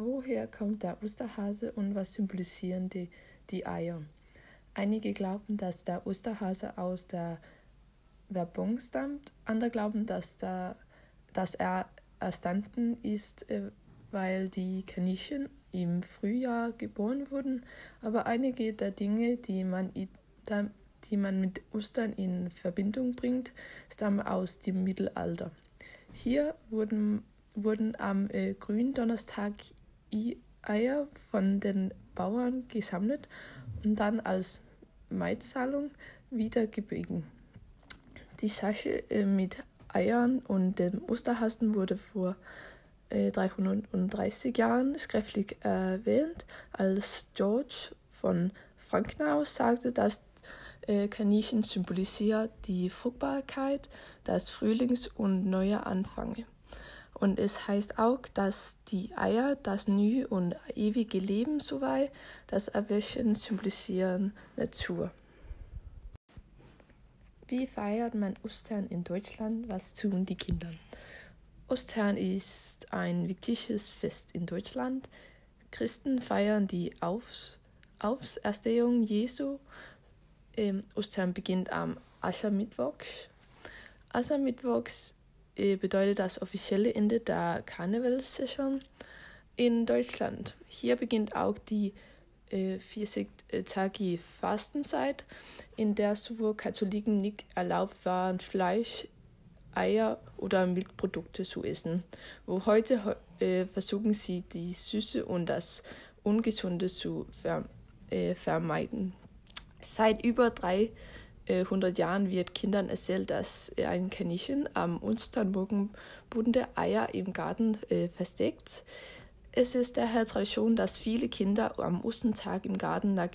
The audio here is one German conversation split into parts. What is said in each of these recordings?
Woher kommt der Osterhase und was symbolisieren die, die Eier? Einige glauben, dass der Osterhase aus der Werbung stammt, andere glauben, dass, der, dass er erstanden ist, äh, weil die Kaninchen im Frühjahr geboren wurden, aber einige der Dinge, die man, die man mit Ostern in Verbindung bringt, stammen aus dem Mittelalter. Hier wurden, wurden am äh, Gründonnerstag Eier von den Bauern gesammelt und dann als Maitzahlung wiedergegeben. Die Sache äh, mit Eiern und dem Osterhasen wurde vor äh, 330 Jahren schriftlich erwähnt, als George von Franknau sagte, dass äh, Kaninchen symbolisiert die Fruchtbarkeit des Frühlings und neue Anfänge. Und es heißt auch, dass die Eier das neue und ewige Leben sowie das Erwischen symbolisieren Natur. Wie feiert man Ostern in Deutschland? Was tun die Kinder? Ostern ist ein wichtiges Fest in Deutschland. Christen feiern die Aufs Auferstehung Jesu. Ähm, Ostern beginnt am Aschermittwoch. Aschermittwochs bedeutet das offizielle Ende der Karnevalssaison in Deutschland. Hier beginnt auch die äh, 40 Tage Fastenzeit, in der sowohl Katholiken nicht erlaubt waren, Fleisch, Eier oder Milchprodukte zu essen. Wo heute äh, versuchen sie, die Süße und das Ungesunde zu ver äh, vermeiden. Seit über drei 100 Jahren wird Kindern erzählt, dass ein Kaninchen am Ostermorgen bunte Eier im Garten äh, versteckt. Es ist daher Tradition, dass viele Kinder am Ostertag im Garten nach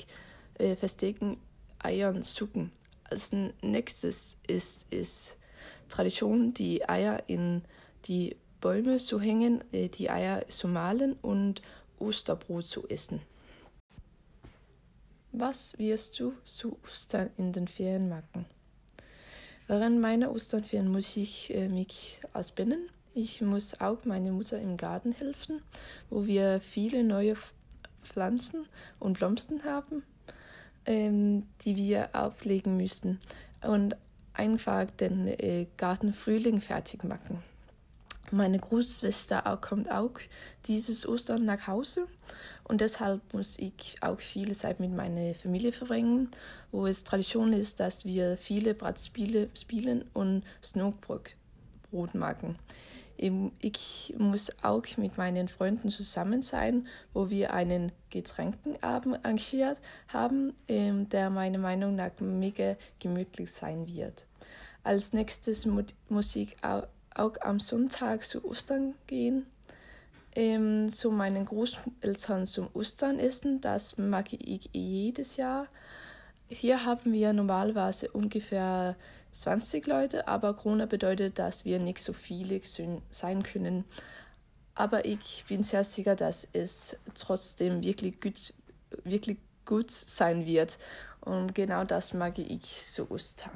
äh, versteckten Eiern suchen. Als nächstes ist es Tradition, die Eier in die Bäume zu hängen, äh, die Eier zu malen und Osterbrot zu essen. Was wirst du zu Ostern in den Ferien machen? Während meiner Osternferien muss ich äh, mich ausbinden. Ich muss auch meine Mutter im Garten helfen, wo wir viele neue Pflanzen und Blomsten haben, ähm, die wir auflegen müssen und einfach den äh, Garten Frühling fertig machen. Meine Großschwester kommt auch dieses Ostern nach Hause und deshalb muss ich auch viele Zeit mit meiner Familie verbringen, wo es Tradition ist, dass wir viele Bratspiele spielen und Snowbrot machen. Ich muss auch mit meinen Freunden zusammen sein, wo wir einen Getränkenabend arrangiert haben, ähm, der meiner Meinung nach mega gemütlich sein wird. Als nächstes muss ich auch am Sonntag zu Ostern gehen. Ähm, zu meinen Großeltern zum Ostern essen. Das mag ich jedes Jahr. Hier haben wir normalerweise ungefähr 20 Leute, aber Corona bedeutet, dass wir nicht so viele sein können. Aber ich bin sehr sicher, dass es trotzdem wirklich gut, wirklich gut sein wird. Und genau das mag ich zu Ostern.